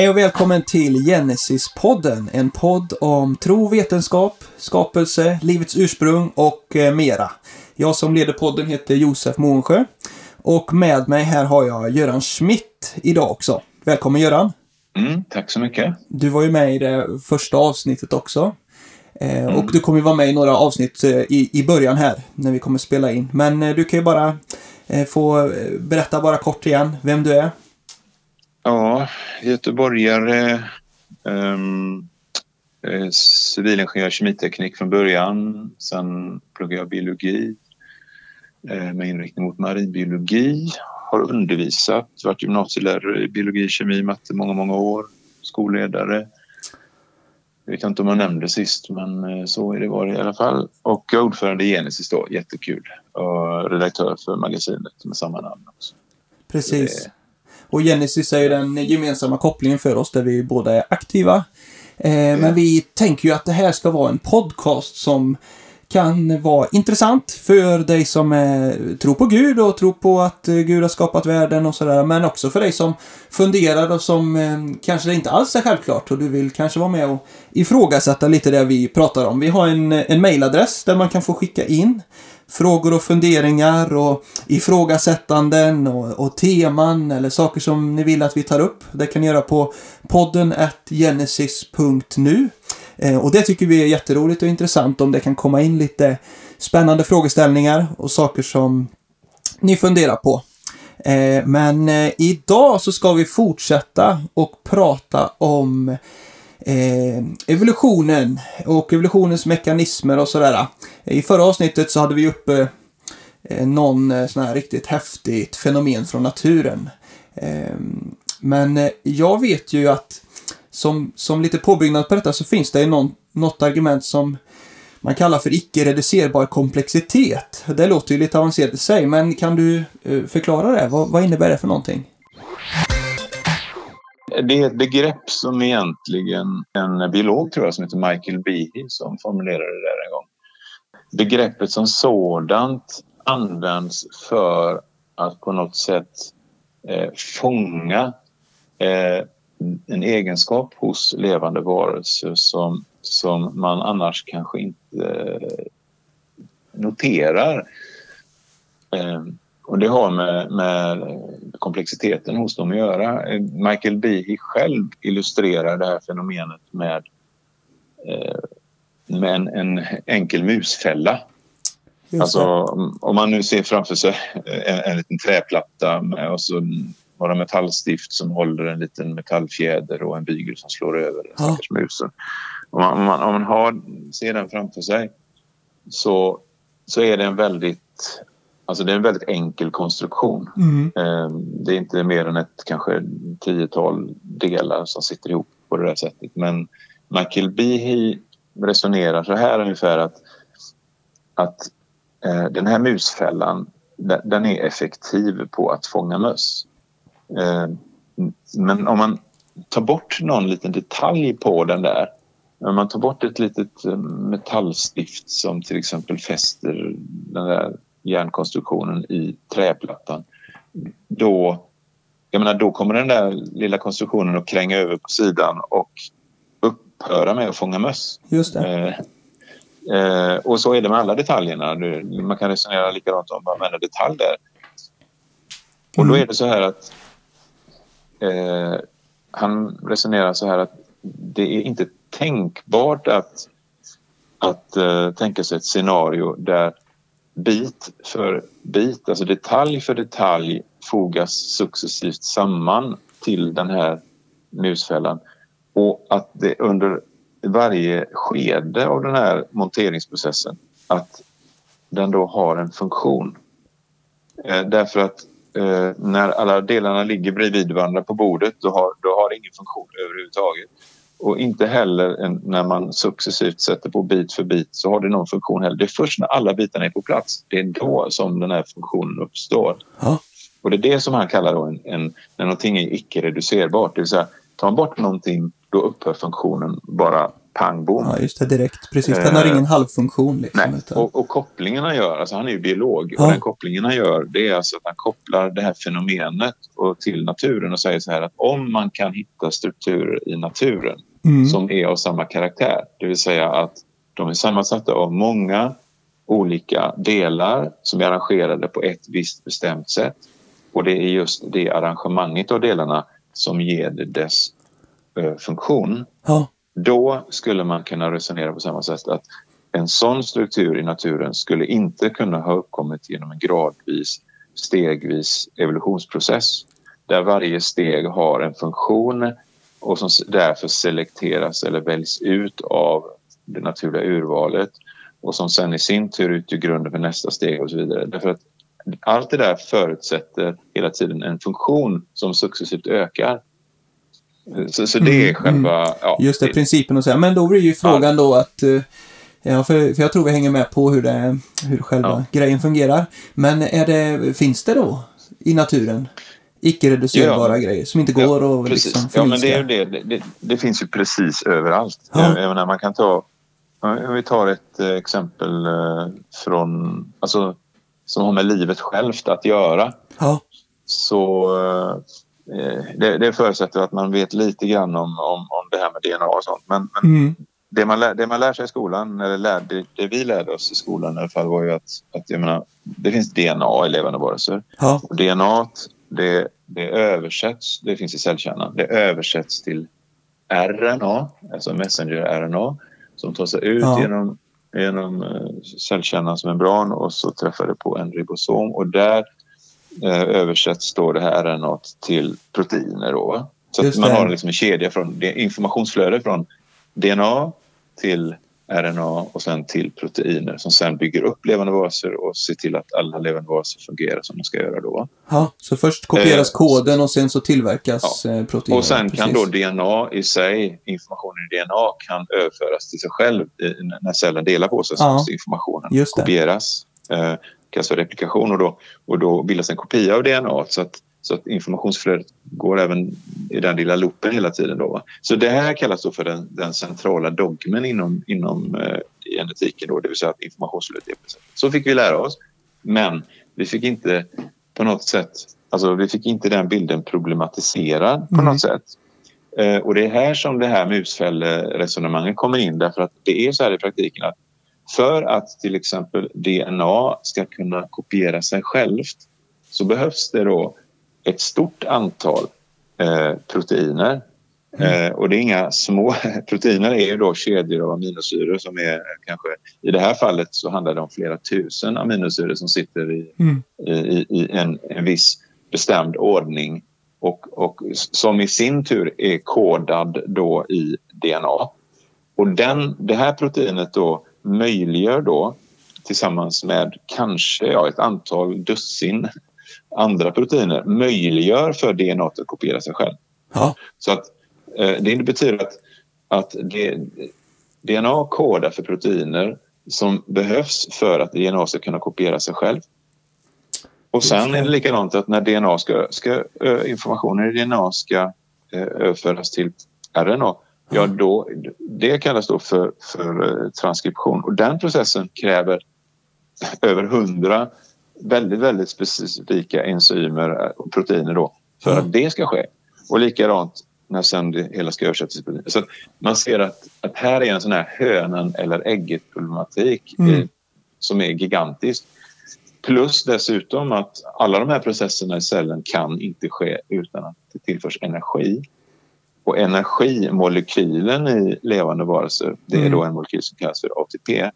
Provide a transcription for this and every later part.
Hej och välkommen till Genesis-podden. En podd om tro, vetenskap, skapelse, livets ursprung och eh, mera. Jag som leder podden heter Josef Månsjö. Och med mig här har jag Göran Schmidt idag också. Välkommen Göran! Mm, tack så mycket! Du var ju med i det första avsnittet också. Eh, mm. Och du kommer ju vara med i några avsnitt eh, i, i början här, när vi kommer spela in. Men du kan ju bara få berätta bara kort igen vem du är. Ja, göteborgare. Um, civilingenjör kemiteknik från början. Sen pluggade jag biologi eh, med inriktning mot marinbiologi. Har undervisat, varit gymnasielärare i biologi, kemi, matte många, många år. Skolledare. Jag vet inte om jag nämnde sist, men eh, så är det varit i alla fall. Och jag är ordförande i Genesis då, jättekul. Och redaktör för magasinet med samma namn också. Precis. Och Genesis är ju den gemensamma kopplingen för oss där vi båda är aktiva. Eh, mm. Men vi tänker ju att det här ska vara en podcast som kan vara intressant för dig som eh, tror på Gud och tror på att eh, Gud har skapat världen och sådär. Men också för dig som funderar och som eh, kanske inte alls är självklart och du vill kanske vara med och ifrågasätta lite det vi pratar om. Vi har en, en mailadress där man kan få skicka in frågor och funderingar och ifrågasättanden och, och teman eller saker som ni vill att vi tar upp. Det kan ni göra på podden genesis.nu. Eh, och det tycker vi är jätteroligt och intressant om det kan komma in lite spännande frågeställningar och saker som ni funderar på. Eh, men eh, idag så ska vi fortsätta och prata om Eh, evolutionen och evolutionens mekanismer och sådär. Eh, I förra avsnittet så hade vi uppe eh, någon sån här riktigt häftigt fenomen från naturen. Ehm, men jag vet ju att som, som lite påbyggnad på detta så finns det någon, något argument som man kallar för icke-reducerbar komplexitet. Det låter ju lite avancerat i sig, men kan du förklara det? Vad, vad innebär det för någonting? Det är ett begrepp som egentligen en biolog tror jag som heter Michael Behe som formulerade det där en gång. Begreppet som sådant används för att på något sätt eh, fånga eh, en egenskap hos levande varelser som, som man annars kanske inte eh, noterar. Eh, och det har med, med, komplexiteten hos dem att göra. Michael Behe själv illustrerar det här fenomenet med, eh, med en, en enkel musfälla. Alltså, om man nu ser framför sig en, en liten träplatta med, och så några metallstift som håller en liten metallfjäder och en bygel som slår över den ja. musen. Om man, om man, om man har, ser den framför sig så, så är det en väldigt Alltså det är en väldigt enkel konstruktion. Mm. Ehm, det är inte mer än ett kanske tiotal delar som sitter ihop på det där sättet. Men Michael Behe resonerar så här ungefär att, att eh, den här musfällan den är effektiv på att fånga möss. Eh, men om man tar bort någon liten detalj på den där om man tar bort ett litet eh, metallstift som till exempel fäster den där järnkonstruktionen i träplattan då, jag menar, då kommer den där lilla konstruktionen att kränga över på sidan och upphöra med att fånga möss. Just det. Eh, eh, och så är det med alla detaljerna. Man kan resonera likadant om menar detalj där. Och då mm. är det så här att Eh, han resonerar så här att det är inte tänkbart att, att uh, tänka sig ett scenario där bit för bit, alltså detalj för detalj fogas successivt samman till den här musfällan och att det under varje skede av den här monteringsprocessen att den då har en funktion. Eh, därför att eh, när alla delarna ligger bredvid varandra på bordet då har, då har det ingen funktion överhuvudtaget. Och inte heller en, när man successivt sätter på bit för bit så har det någon funktion heller. Det är först när alla bitarna är på plats, det är då som den här funktionen uppstår. Ja. Och det är det som han kallar då en, en, när någonting är icke-reducerbart. Det vill säga, tar man bort någonting då upphör funktionen bara pang bom. Ja, just det. Direkt. Precis. Den har Eh, ingen halvfunktion. Liksom, Nej, utan... och, och kopplingen han gör, alltså han är ju biolog Ja. och den kopplingen han gör det är alltså att han kopplar det här fenomenet och till naturen och säger så här att om man kan hitta strukturer i naturen mm. som är av samma karaktär, det vill säga att de är sammansatta av många olika delar som är arrangerade på ett visst bestämt sätt och det är just det arrangemanget av delarna som ger det dess eh, funktion Ja. då skulle man kunna resonera på samma sätt att en sån struktur i naturen skulle inte kunna ha uppkommit genom en gradvis, stegvis evolutionsprocess där varje steg har en funktion och som därför selekteras eller väljs ut av det naturliga urvalet och som sen i sin tur utgör grunden för nästa steg och så vidare. Därför att allt det där förutsätter hela tiden en funktion som successivt ökar. Så, så det är Mm, själva... Ja, Just det, principen och så här. Men då blir ju frågan då att eh, Ja, för, för jag tror vi hänger med på hur, det, hur själva Ja. grejen fungerar. Men är det, finns det då i naturen icke-reducerbara Ja. grejer som inte går att precis. liksom ja, men det, är ju förminska? det. Det, det, finns ju precis överallt. Ja. Jag, menar, man kan ta... Om vi tar ett eh, exempel eh, från... Alltså, som har med livet självt att göra. Ja, Så eh, det, det förutsätter att man vet lite grann om, om, om det här med DNA och sånt. Men, men mm. det, man lär, det man lär sig i skolan, eller lär, det, det vi lärde oss i skolan i alla fall var ju att, att jag menar, det finns DNA i levande varelser. ja, Och DNA det, det översätts, det finns i cellkärnan, det översätts till RNA, alltså messenger-RNA som tar sig ut Ja. genom, genom eh, cellkärnans membran och så träffar det på en ribosom och där eh, översätts då det här RNA till proteiner. Då? Så man har liksom en kedja från informationsflöde från DNA till RNA och sen till proteiner som sen bygger upp levande varelser och ser till att alla levande varelser fungerar som de ska göra då. ja. Så först kopieras Eh, koden och sen så tillverkas eh, proteiner. Och sen kan då Precis. DNA i sig, informationen i DNA kan överföras till sig själv i- när cellen delar på sig så Ja. måste informationen kopieras. Eh, kallas för replikation och då, och då bildas en kopia av DNA så att, så att informationsflödet går även i den lilla loopen hela tiden. Då, va? Så det här kallas då för den, den centrala dogmen inom, inom eh, genetiken, då, det vill säga att informationsflödet är sättet. Så fick vi lära oss. Men vi fick inte på något sätt, alltså vi fick inte den bilden problematiserad på Mm. något sätt. Eh, och det är här som det här musfälleresonemanget kommer in därför att det är så här i praktiken att för att till exempel DNA ska kunna kopiera sig självt så behövs det då ett stort antal eh, proteiner. Eh, och det är inga små proteiner, är ju då kedjor av aminosyror som är kanske i det här fallet så handlar det om flera tusen aminosyror som sitter i, Mm. i, i- i en, en viss bestämd ordning och, och som i sin tur är kodad då i DNA. Och den, det här proteinet då möjliggör då tillsammans med kanske ja, ett antal dussin andra proteiner möjliggör för DNA att kopiera sig själv. Ja, Så att eh, det betyder att, att det, DNA kodar för proteiner som behövs för att DNA ska kunna kopiera sig själv. Och sen är det likadant att när DNA ska, ska eh, informationen i DNA ska eh, överföras till RNA, ja då, det kallas då för, för transkription och den processen kräver över hundra väldigt, väldigt specifika enzymer och proteiner då för Ja. att det ska ske. Och likadant när sen det hela ska översättas till. Så man ser att, att här är en sån här hönan eller ägget problematik Mm. som är gigantisk. Plus dessutom att alla de här processerna i cellen kan inte ske utan att det tillförs energi. Och energimolekylen i levande varelser, det är Mm. då en molekyl som kallas för ATP.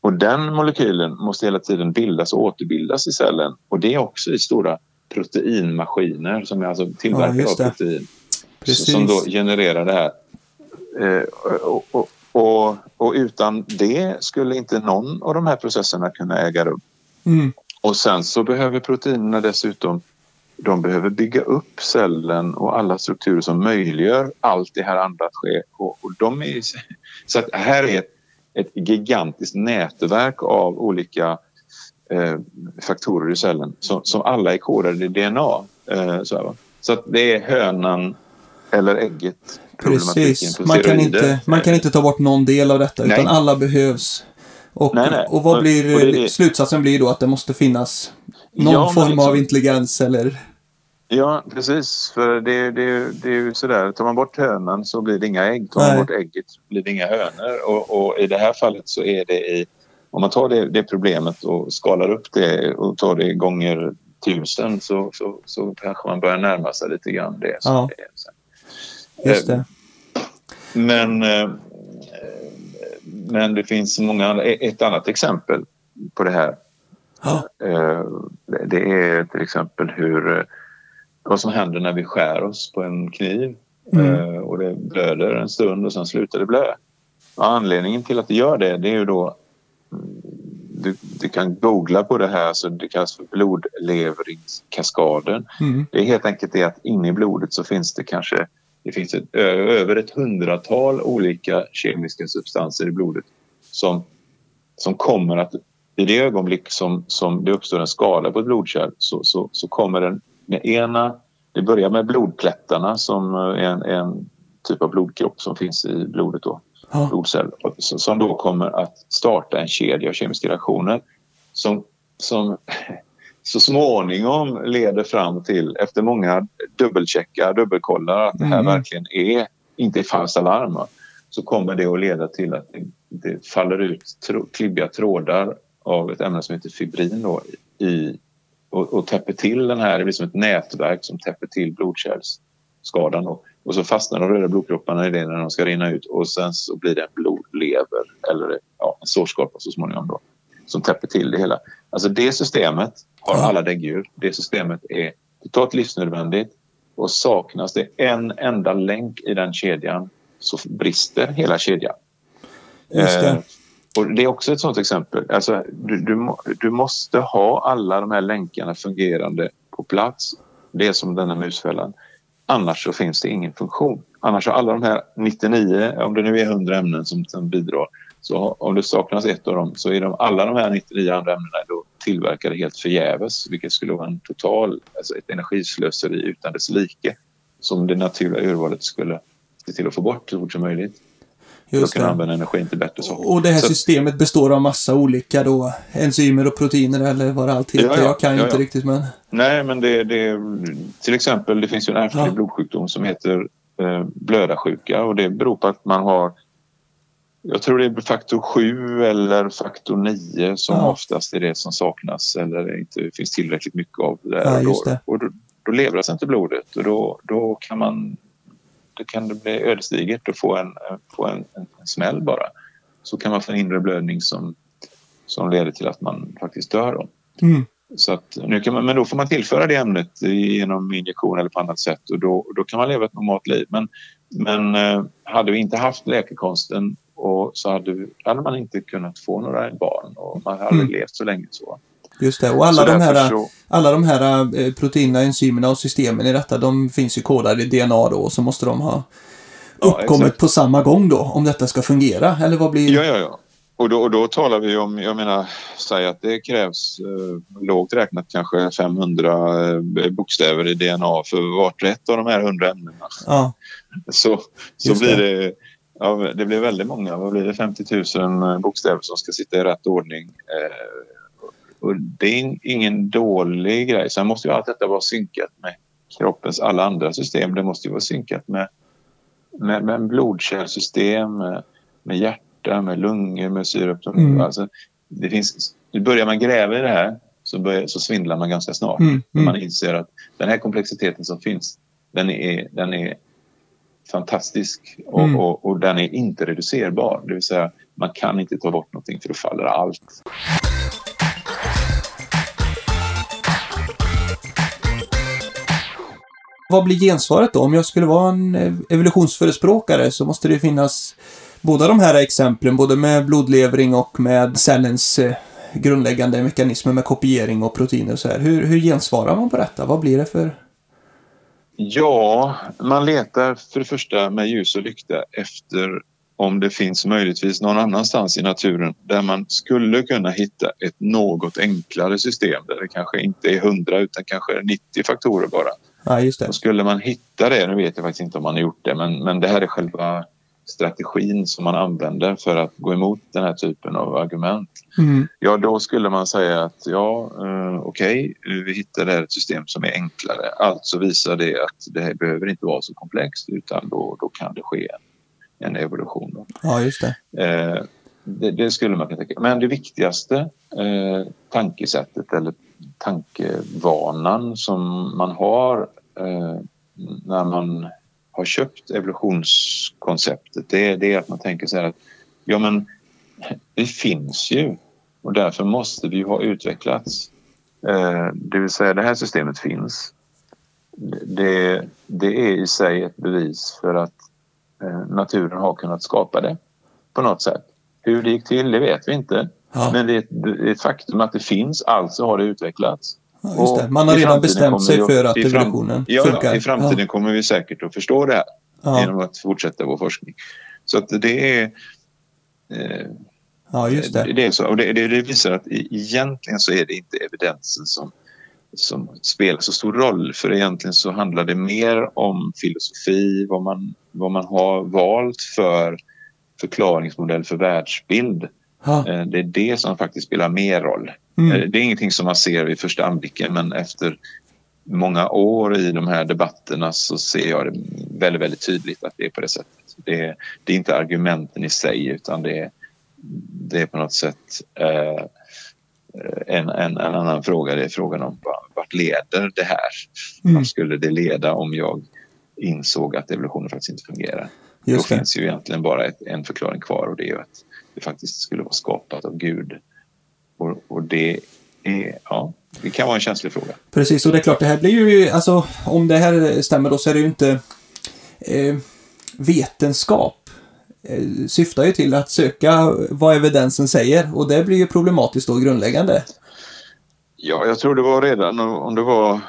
Ja, Och den molekylen måste hela tiden bildas och återbildas i cellen. Och det är också i stora proteinmaskiner som är alltså Ja, tillverkade just av protein. precis. Som då genererar det här. Eh, och, och, och, och utan det skulle inte någon av de här processerna kunna äga rum. Mm. Och sen så behöver proteinerna dessutom de behöver bygga upp cellen och alla strukturer som möjliggör allt det här andra att ske. Och, och de är, så att här är ett, ett gigantiskt nätverk av olika eh, faktorer i cellen som, som alla är kodade i DNA. Eh, så, här, så att det är hönan eller ägget. Precis. Man kan, inte, man kan inte ta bort någon del av detta Nej. utan alla behövs. Och, Nej, nej. och vad blir och det slutsatsen blir då att det måste finnas någon Ja, form liksom- av intelligens eller Ja, precis. För det, det, det är ju sådär, tar man bort hönan så blir det inga ägg. Tar man Nej. bort ägget så blir det inga hönor. Och, och i det här fallet så är det i... Om man tar det, det problemet och skalar upp det och tar det gånger tusen så, så, så kanske man börjar närma sig lite grann det. som Ja. det är. Just Eh, det. Men, eh, men det finns många andra. Ett annat exempel på det här Ja. Eh, Det är till exempel hur, eh, vad som händer när vi skär oss på en kniv Mm. eh, och det blöder en stund och sen slutar det blö. Och anledningen till att det gör det, det är ju då mm, du, du kan googla på det här, så det kallas för blodleveringskaskaden. Mm. Det är helt enkelt det att inne i blodet så finns det kanske det finns ett, över ett hundratal olika kemiska substanser i blodet som, som kommer att i det ögonblick som, som det uppstår en skada på ett blodkärl så, så, så kommer den med ena... Det börjar med blodplättarna som är en, en typ av blodkropp som finns i blodet då, Ja. som då kommer att starta en kedja av kemiska reaktioner som, som så småningom leder fram till, efter många dubbelcheckar, dubbelkollar att det här Mm. verkligen är, inte är falskt alarm, så kommer det att leda till att det, det faller ut klibbiga trådar av ett ämne som heter fibrin då, i, och, och täpper till den här, det blir som ett nätverk som täpper till blodkärlsskadan. Då. Och så fastnar de röda blodkropparna i det när de ska rinna ut och sen så blir det en blodlever eller ja, en sårskorpa så småningom då, som täpper till det hela. Alltså det systemet har alla däggdjur. Det systemet är totalt livsnödvändigt och saknas det en enda länk i den kedjan så brister hela kedjan. Just Eh, det och det är också ett sånt exempel. Alltså, du, du, du måste ha alla de här länkarna fungerande på plats. Det är som denna musfällan. Annars så finns det ingen funktion. Annars har alla de här 99, om det nu är 100 ämnen som, som bidrar, så om det saknas ett av dem så är de, alla de här 99 andra ämnena då tillverkade helt förgäves vilket skulle vara en total, alltså ett energislöseri utan dess like som det naturliga urvalet skulle se till att få bort så fort som möjligt. Just kunna det. använda energin till bättre saker. Och det här Så- systemet består av massa olika då enzymer och proteiner eller vad det allt heter. Ja, ja. Jag kan Ja, inte riktigt men... Nej, men det, det till exempel det finns ju en ärftlig blodsjukdom som heter eh, blödarsjuka och det beror på att man har jag tror det är faktor 7 eller faktor 9 som Ja. oftast är det som saknas eller inte finns tillräckligt mycket av. Det där. Ja, och då, just det. Och då, då levras inte blodet och då, då kan man då kan det bli ödesdigert att få en, få en, en, smäll bara. Så kan man få en inre blödning som, som leder till att man faktiskt dör. Då. Mm. Så att, nu kan man, men då får man tillföra det ämnet genom injektion eller på annat sätt och då, då kan man leva ett normalt liv. Men, men eh, hade vi inte haft läkekonsten och så hade, hade man inte kunnat få några barn och man hade Mm. levt så länge. Så. Just det. Och alla de här, så, alla de här eh, proteinerna, enzymerna och systemen i detta, de finns ju kodade i DNA då och så måste de ha Ja, uppkommit exakt. på samma gång då om detta ska fungera. Eller vad blir... ja, ja, ja. Och då, och då talar vi om, jag menar, säg att det krävs eh, lågt räknat kanske 500 eh, bokstäver i DNA för vart och ett av de här 100 ämnena. Ja, så, så blir det, ja, det blir väldigt många. Vad blir det? 50 000 bokstäver som ska sitta i rätt ordning. Eh, och det är in- ingen dålig grej. Sen måste ju allt detta vara synkat med kroppens alla andra system. Det måste ju vara synkat med, med, med blodkärlsystem, med, med hjärta, med lungor, med syreupptagning. Mm. Alltså, det finns, börjar man gräva i det här så, börjar, så svindlar man ganska snart. mm, När man mm. inser att den här komplexiteten som finns, den är, den är fantastisk och, Mm. och, och den är inte reducerbar. Det vill säga, man kan inte ta bort någonting för då faller allt. Vad blir gensvaret då? Om jag skulle vara en eh, evolutionsförespråkare så måste det finnas båda de här exemplen, både med blodlevring och med cellens eh, grundläggande mekanismer med kopiering och proteiner och så här. Hur, hur gensvarar man på detta? Vad blir det för... Ja, man letar för det första med ljus och lykta efter om det finns möjligtvis någon annanstans i naturen där man skulle kunna hitta ett något enklare system där det kanske inte är 100 utan kanske 90 faktorer bara. Ja, just det. Och skulle man hitta det, nu vet jag faktiskt inte om man har gjort det, men, men det här är själva strategin som man använder för att gå emot den här typen av argument. Mm. Ja, då skulle man säga att ja, eh, okej, okay, vi hittade ett system som är enklare. Alltså visar det att det här behöver inte vara så komplext utan då, då kan det ske en, evolution. Då. Ja, just det. Eh, det, det, skulle man kunna tänka. Men det viktigaste eh, tankesättet eller tankevanan som man har eh, när man har köpt evolutionskonceptet det, det är att man tänker så här att ja men vi finns ju och därför måste vi ha utvecklats. Eh, det vill säga det här systemet finns. Det, det är i sig ett bevis för att eh, naturen har kunnat skapa det på något sätt. Hur det gick till, det vet vi inte. Ja. Men det är, ett, det är, ett, faktum att det finns, alltså har det utvecklats. Ja, det. Man har redan bestämt sig för att evolutionen ja, funkar. I framtiden kommer vi säkert att förstå det här genom att fortsätta vår forskning. Så att det är... Eh, ja, just det. Det, är så, och det, det, det, visar att egentligen så är det inte evidensen som, som spelar så stor roll. För egentligen så handlar det mer om filosofi, vad man, vad man har valt för förklaringsmodell för världsbild. Ha. Eh, det är det som faktiskt spelar mer roll. Mm. Eh, det är ingenting som man ser vid första anblicken men efter många år i de här debatterna så ser jag det väldigt, väldigt tydligt att det är på det sättet. Det är, det är inte argumenten i sig utan det är, det är på något sätt eh, en, en, en, annan fråga. Det är frågan om vart leder det här? Mm. Vart skulle det leda om jag insåg att evolutionen faktiskt inte fungerar? Just Då det. finns ju egentligen bara ett, en förklaring kvar och det är att det faktiskt skulle vara skapat av Gud. Och, och det är, ja, det kan vara en känslig fråga. Precis, och det är klart, det här blir ju, alltså om det här stämmer då så är det ju inte eh, vetenskap eh, syftar ju till att söka vad evidensen säger och det blir ju problematiskt då grundläggande. Ja, jag tror det var redan om det var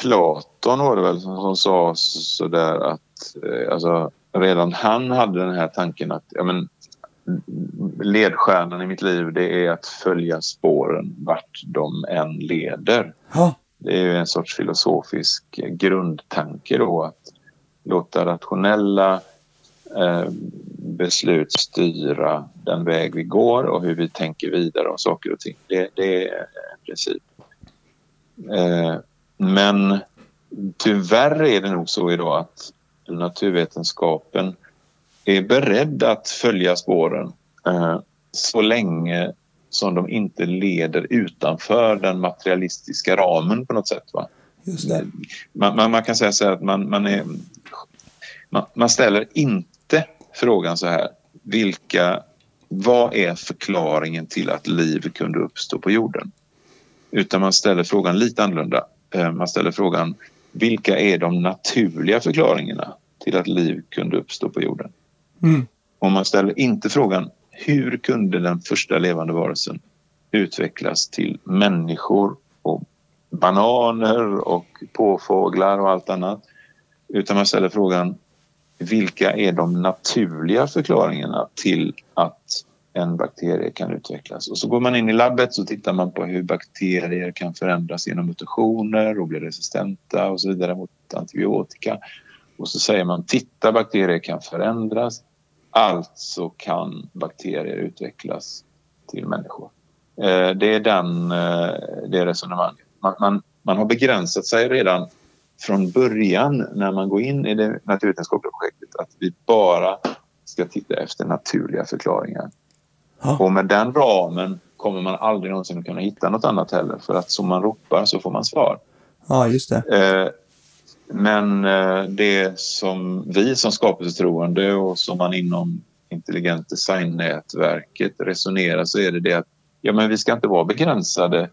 Platon var det väl som, som sa sådär att eh, alltså, redan han hade den här tanken att ja, men, ledstjärnan i mitt liv det är att följa spåren vart de än leder. Ja. Det är ju en sorts filosofisk grundtanke då att låta rationella eh, beslut styra den väg vi går och hur vi tänker vidare om saker och ting. Det, det är en princip. Eh, men tyvärr är det nog så idag att naturvetenskapen är beredd att följa spåren eh, så länge som de inte leder utanför den materialistiska ramen på något sätt. Va? Man, man, man, kan säga så här att man, man, är, man, man ställer inte frågan så här. Vilka, vad är förklaringen till att liv kunde uppstå på jorden? Utan man ställer frågan lite annorlunda. Eh, man ställer frågan vilka är de naturliga förklaringarna till att liv kunde uppstå på jorden? Mm. Och man ställer inte frågan hur kunde den första levande varelsen utvecklas till människor och bananer och påfåglar och allt annat. Utan man ställer frågan vilka är de naturliga förklaringarna till att en bakterie kan utvecklas. Och så går man in i labbet så tittar man på hur bakterier kan förändras genom mutationer och bli resistenta och så vidare mot antibiotika. Och så säger man titta bakterier kan förändras Alltså kan bakterier utvecklas till människor. Eh, det är den, eh, det resonemanget. Man, man, man har begränsat sig redan från början när man går in i det naturvetenskapliga projektet att vi bara ska titta efter naturliga förklaringar. Ja. Och med den ramen kommer man aldrig någonsin kunna hitta något annat heller för att som man ropar så får man svar. Ja, just det. Eh, men eh, det som vi som skapelsetroende och som man inom intelligent design-nätverket resonerar så är det det att ja, men vi ska inte vara begränsade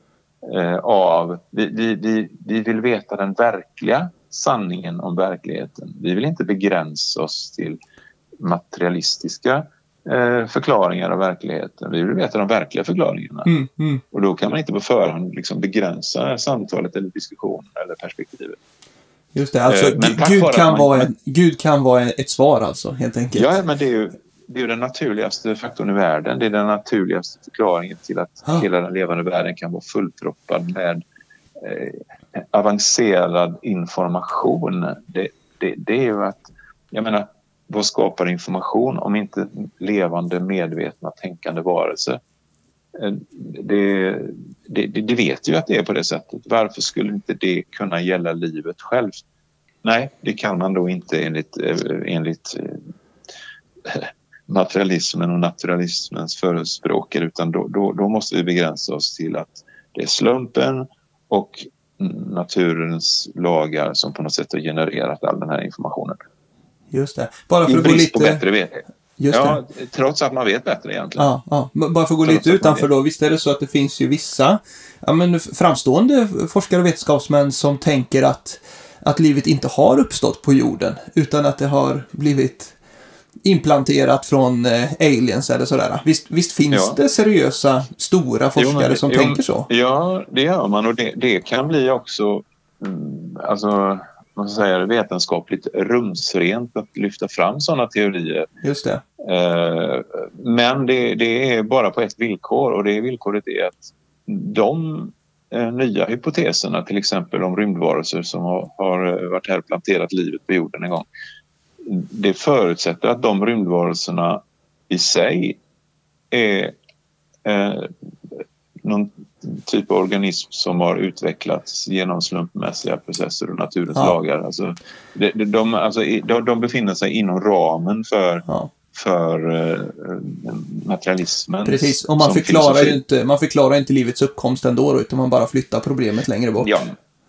eh, av... Vi, vi, vi, vi vill veta den verkliga sanningen om verkligheten. Vi vill inte begränsa oss till materialistiska eh, förklaringar av verkligheten. Vi vill veta de verkliga förklaringarna. Mm, mm. Och då kan man inte på förhand liksom begränsa samtalet eller diskussionen eller perspektivet. Just det, alltså eh, Gud, kan vara en, Gud kan vara ett svar alltså, helt enkelt. Ja, men det är ju, det är den naturligaste faktorn i världen. Det är den naturligaste förklaringen till att ah. hela den levande världen kan vara fullproppad med eh, avancerad information. Det, det, det är ju att, jag menar, vad skapar information om inte levande, medvetna, tänkande varelser? Det, det, det, vet ju att det är på det sättet. Varför skulle inte det kunna gälla livet självt? Nej, det kan man då inte enligt, eh, enligt eh, materialismen och naturalismens förespråkare utan då, då, då måste vi begränsa oss till att det är slumpen och naturens lagar som på något sätt har genererat all den här informationen. Just det. Bara för att gå lite... bättre vetande. Just ja, det. trots att man vet bättre egentligen. Ja, ja. Bara för att gå trots lite utanför då. Visst är det så att det finns ju vissa ja, men framstående forskare och vetenskapsmän som tänker att, att livet inte har uppstått på jorden utan att det har blivit implanterat från eh, aliens eller sådär. Visst, visst finns ja. det seriösa, stora forskare jo, som jo, tänker så? Ja, det gör man och det, det kan bli också mm, alltså man säger, vetenskapligt rumsrent att lyfta fram sådana teorier. Just det. Eh, men det, det, är bara på ett villkor och det villkoret är att de eh, nya hypoteserna, till exempel om rymdvarelser som har, har varit här och planterat livet på jorden en gång. Det förutsätter att de rymdvarelserna i sig är eh, typ av organism som har utvecklats genom slumpmässiga processer och naturens ja. lagar. Alltså, de, de, de, alltså, de, de befinner sig inom ramen för, ja. för uh, materialismen. Precis, och man förklarar ju inte, man förklarar inte livets uppkomst ändå då, utan man bara flyttar problemet längre bort. Ja,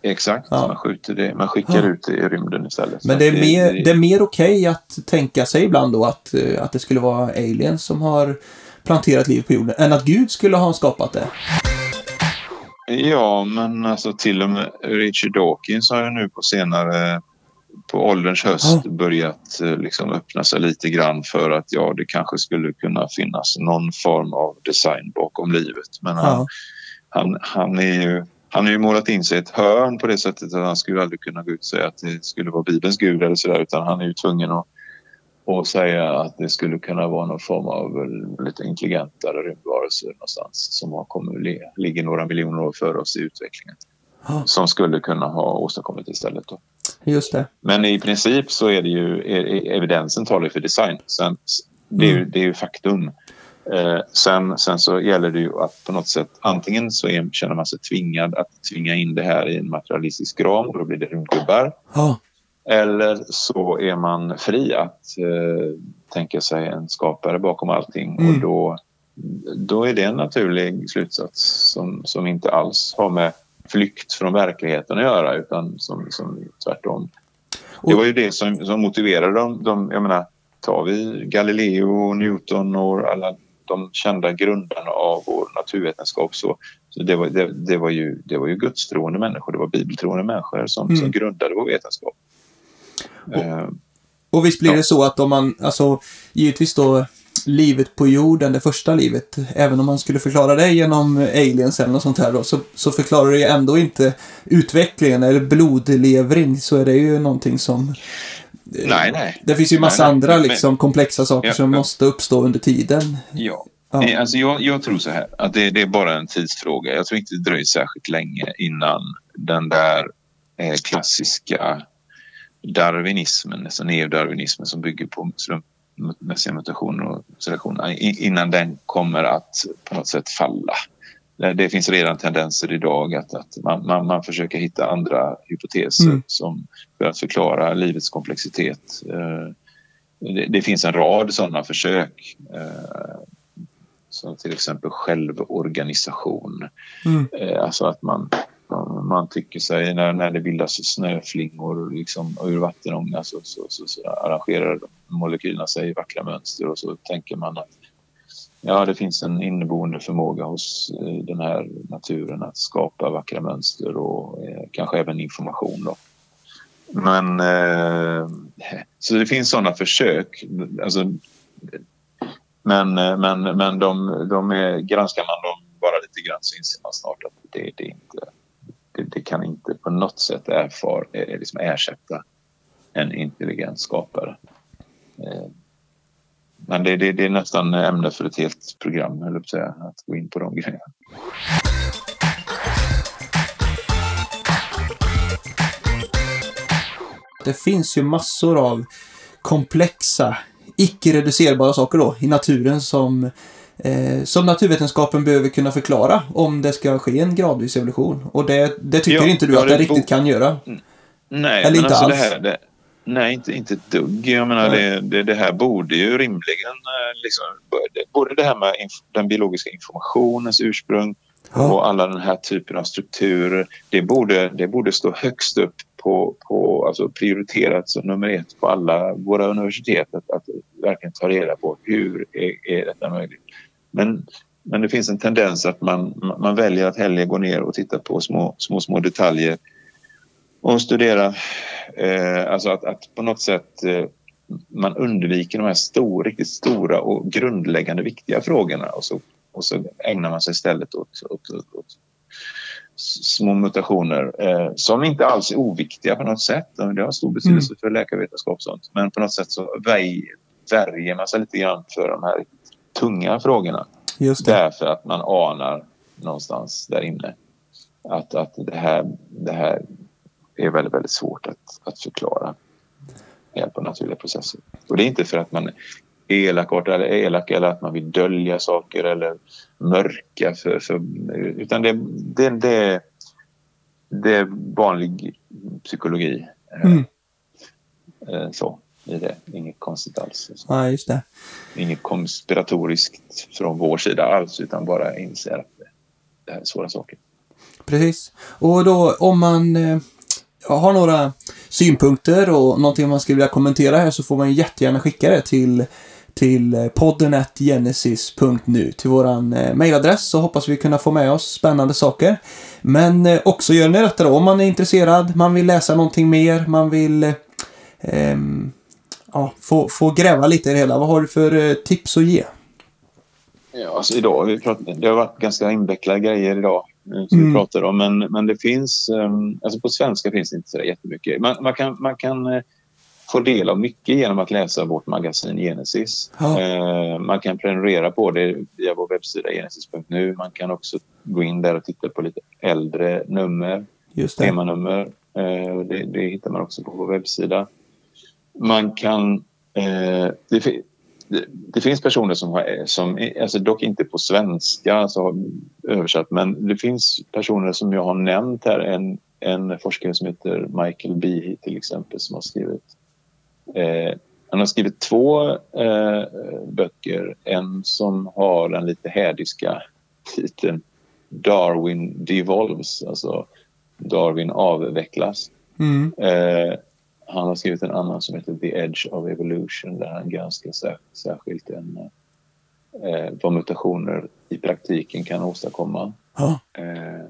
Exakt, ja. man, skjuter det, man skickar ja. ut det i rymden istället. Men det är, mer, det är mer okej okay att tänka sig ibland då att, eh, att det skulle vara aliens som har planterat liv på jorden än att Gud skulle ha skapat det. Ja, men alltså till och med Richard Dawkins har ju nu på senare på ålderns höst ja. börjat eh, liksom öppna sig lite grann för att ja, det kanske skulle kunna finnas någon form av design bakom livet. Men han, ja. han, han, är ju, han har ju målat in sig i ett hörn på det sättet att han skulle aldrig kunna gå ut och säga att det skulle vara Bibelns gud eller sådär utan han är ju tvungen att och säga att det skulle kunna vara någon form av lite intelligentare rymdvarelser någonstans som har kommit, ligger några miljoner år före oss i utvecklingen. Ah. Som skulle kunna ha åstadkommit istället. Då. Just det. Men i princip så är det ju är, evidensen talar för design. Sen, det, är ju, mm. det är ju faktum. Eh, sen, sen så gäller det ju att på något sätt antingen så är, känner man sig tvingad att tvinga in det här i en materialistisk ram och då blir det rymdgubbar. Ah. Eller så är man fri att eh, tänka sig en skapare bakom allting mm. och då, då är det en naturlig slutsats som, som inte alls har med flykt från verkligheten att göra utan som, som tvärtom. Det var ju det som, som motiverade dem. De, jag menar, tar vi Galileo, Newton och alla de kända grundarna av vår naturvetenskap så, så det, var, det, det, var ju, det var ju gudstroende människor, det var bibeltroende människor som, mm. som grundade vår vetenskap. Och, eh, och visst blir ja. det så att om man, alltså givetvis då livet på jorden, det första livet, även om man skulle förklara det genom aliens eller något sånt här då, så, så förklarar det ju ändå inte utvecklingen eller blodlevring, så är det ju någonting som eh, Nej, nej. Det finns ju massa nej, andra liksom, men, komplexa saker ja, som ja. måste uppstå under tiden. Ja. ja. Alltså jag, jag tror så här, att det, det, är bara en tidsfråga. Jag tror inte det dröjer särskilt länge innan den där eh, klassiska darwinismen, alltså neodarwinismen som bygger på slumpmässiga mutationer och selektion innan den kommer att på något sätt falla. Det finns redan tendenser idag att, att man, man, man försöker hitta andra hypoteser mm. som för att förklara livets komplexitet. Eh, det, det finns en rad sådana försök eh, som till exempel självorganisation. Mm. Eh, alltså att man man tycker sig när, när det bildas snöflingor liksom, ur vattenånga så, så, så, så arrangerar molekylerna sig i vackra mönster och så tänker man att ja, det finns en inneboende förmåga hos eh, den här naturen att skapa vackra mönster och eh, kanske även information. Då. Men eh, så det finns sådana försök. Alltså, men eh, men, men de, de är, granskar man dem bara lite grann så inser man snart att det, det är inte det, det kan inte på något sätt erfar, eh, liksom ersätta en intelligent skapare. Eh, men det, det, det är nästan ämne för ett helt program, höll jag säga, att gå in på de grejerna. Det finns ju massor av komplexa, icke reducerbara saker då i naturen som eh, som naturvetenskapen behöver kunna förklara om det ska ske en gradvis evolution. Och det, det tycker Ja, inte du ja, att det det riktigt kan göra. Nej, Eller inte alltså alls. Det här, det, nej, inte, inte ett dugg. Jag menar, det, det, det här borde ju rimligen... eh, Liksom, både det här med den biologiska informationens ursprung Ja. och alla den här typen av strukturer. Det borde, det borde stå högst upp på, på alltså prioriterat som nummer ett på alla våra universitet att, att verkligen ta reda på hur är, är detta möjligt. Men, men det finns en tendens att man, man väljer att hellre gå ner och titta på små, små, små detaljer och studera, eh, alltså att, att på något sätt eh, man undviker de här stor, riktigt stora och grundläggande viktiga frågorna och så, och så ägnar man sig istället åt, åt, åt, åt små mutationer eh, som inte alls är oviktiga på något sätt. Det har stor betydelse för läkarvetenskap och sånt. Men på något sätt så värjer man sig lite grann för de här tunga frågorna. Just det. Därför att man anar någonstans där inne att, att det, här, det här är väldigt, väldigt svårt att, att förklara med hjälp av naturliga processer. Och det är inte för att man elak eller elak eller att man vill dölja saker eller mörka för, för utan det, det, det, det är vanlig psykologi. eh, Mm. eh, Så, i det. Inget konstigt alls. Ja, just det. Inget konspiratoriskt från vår sida alls utan bara inser att det- här är svåra saker. Precis. Och då om man eh, har några synpunkter och någonting man skulle vilja kommentera här så får man jättegärna skicka det till till eh, podden genesis.nu till våran eh, mailadress så hoppas vi kunna få med oss spännande saker. Men eh, också gör ni detta då om man är intresserad, man vill läsa någonting mer, man vill eh, ehm, ja, få, få gräva lite i det hela. Vad har du för eh, tips att ge? Ja, alltså idag, vi pratat, det har varit ganska invecklade grejer idag som Mm. vi pratar om. Men, men det finns, um, alltså på svenska finns det inte så jättemycket. Man, man kan, man kan eh, få del av mycket genom att läsa vårt magasin Genesis. Ja. Eh, man kan prenumerera på det via vår webbsida genesis.nu. Man kan också gå in där och titta på lite äldre nummer Just det. temanummer. Eh, det, det hittar man också på vår webbsida. Man kan... Eh, det, fi- det, det finns personer som har, som, är- alltså dock inte på svenska alltså översatt, men det finns personer som jag har nämnt här. En, en forskare som heter Michael Behe till exempel som har skrivit eh, han har skrivit två eh, böcker. En som har den lite hädiska titeln Darwin Devolves, alltså Darwin avvecklas. Mm. Eh, han har skrivit en annan som heter The Edge of Evolution där han granskar sär, särskilt en, eh, vad mutationer i praktiken kan åstadkomma. Ja. Eh,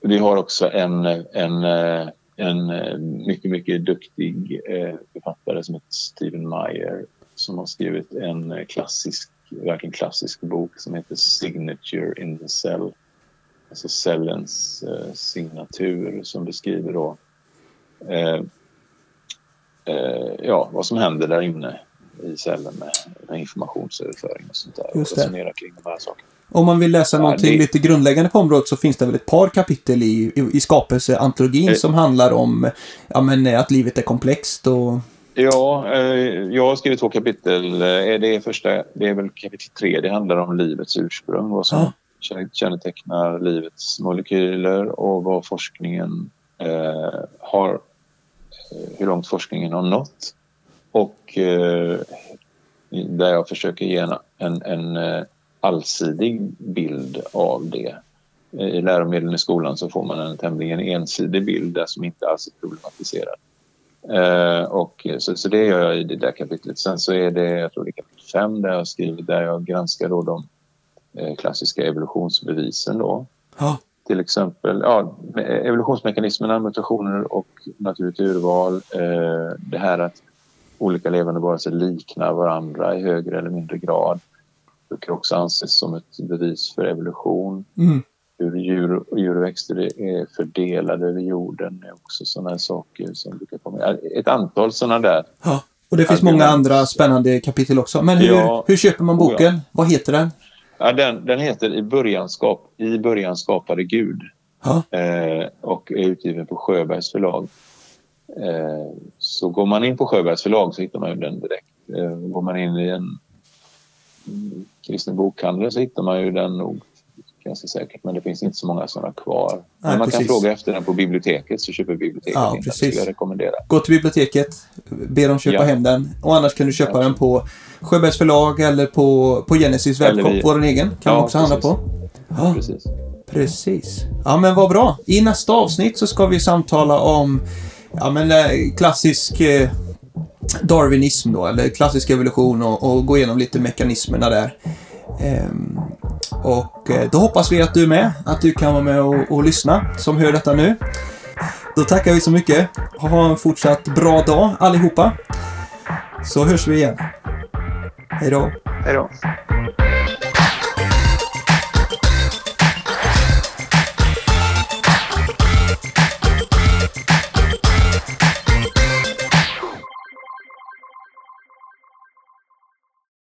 vi har också en, en, eh, en eh, mycket, mycket duktig eh, författare som heter Stephen Meyer som har skrivit en eh, klassisk, verkligen klassisk bok som heter Signature in the Cell. Alltså cellens eh, signatur som beskriver då eh, eh, ja, vad som händer där inne i cellen med, med informationsöverföring och sånt där. Just och det. resonera kring de här sakerna. Om man vill läsa Ja, någonting det- lite grundläggande på området så finns det väl ett par kapitel i, i, i skapelseantologin Eh. som handlar om ja, men, att livet är komplext och... Ja, eh, jag har skrivit två kapitel. Eh, Det, är första, det är väl kapitel tre. Det handlar om livets ursprung. Vad som känne- kännetecknar livets molekyler och vad forskningen eh, har... Hur långt forskningen har nått. Och eh, där jag försöker ge en, en, eh, allsidig bild av det. Eh, I läromedlen i skolan så får man en tämligen ensidig bild där som inte alls är problematiserad. Eh, och, så, så det gör jag i det där kapitlet. Sen så är det, jag tror det är kapitel 5 där jag skriver, där jag granskar då de eh, klassiska evolutionsbevisen då. Ja. Till exempel ja, evolutionsmekanismerna, mutationer och naturligt urval. Eh, det här att olika levande varelser liknar varandra i högre eller mindre grad brukar också anses som ett bevis för evolution Mm. hur djur, djur och växter är fördelade över jorden är också sådana saker som brukar komma. Ett antal sådana där. ja. Och det finns Argument. många andra spännande kapitel också. Men hur, Ja. hur köper man Oh, ja. boken? Vad heter den? Ja, den, den heter I början, skap, I början skapade Gud Ja. eh, och är utgiven på Sjöbergs förlag. Eh, så går man in på Sjöbergs förlag så hittar man ju den direkt. Eh, går man in i en kristen bokhandel så hittar man ju den nog ganska säkert. Men det finns inte så många sådana kvar. Nej, men man precis. kan fråga efter den på biblioteket så köper biblioteket ja, in precis. den. Jag rekommenderar. Gå till biblioteket, be dem köpa ja. hem den. Och annars kan du köpa ja. den på Sjöbergs förlag eller på, på Genesis webbshop, vår egen. Kan ja, man också handla på. Ja, precis. Precis. Ja, men vad bra. I nästa avsnitt så ska vi samtala om ja, men, eh, klassisk eh, darwinism då, eller klassisk evolution och, och gå igenom lite mekanismerna där. Ehm, och eh, då hoppas vi att du är med, att du kan vara med och, och lyssna som hör detta nu. Då tackar vi så mycket. Ha en fortsatt bra dag allihopa. Så hörs vi igen. Hej då. Hej då.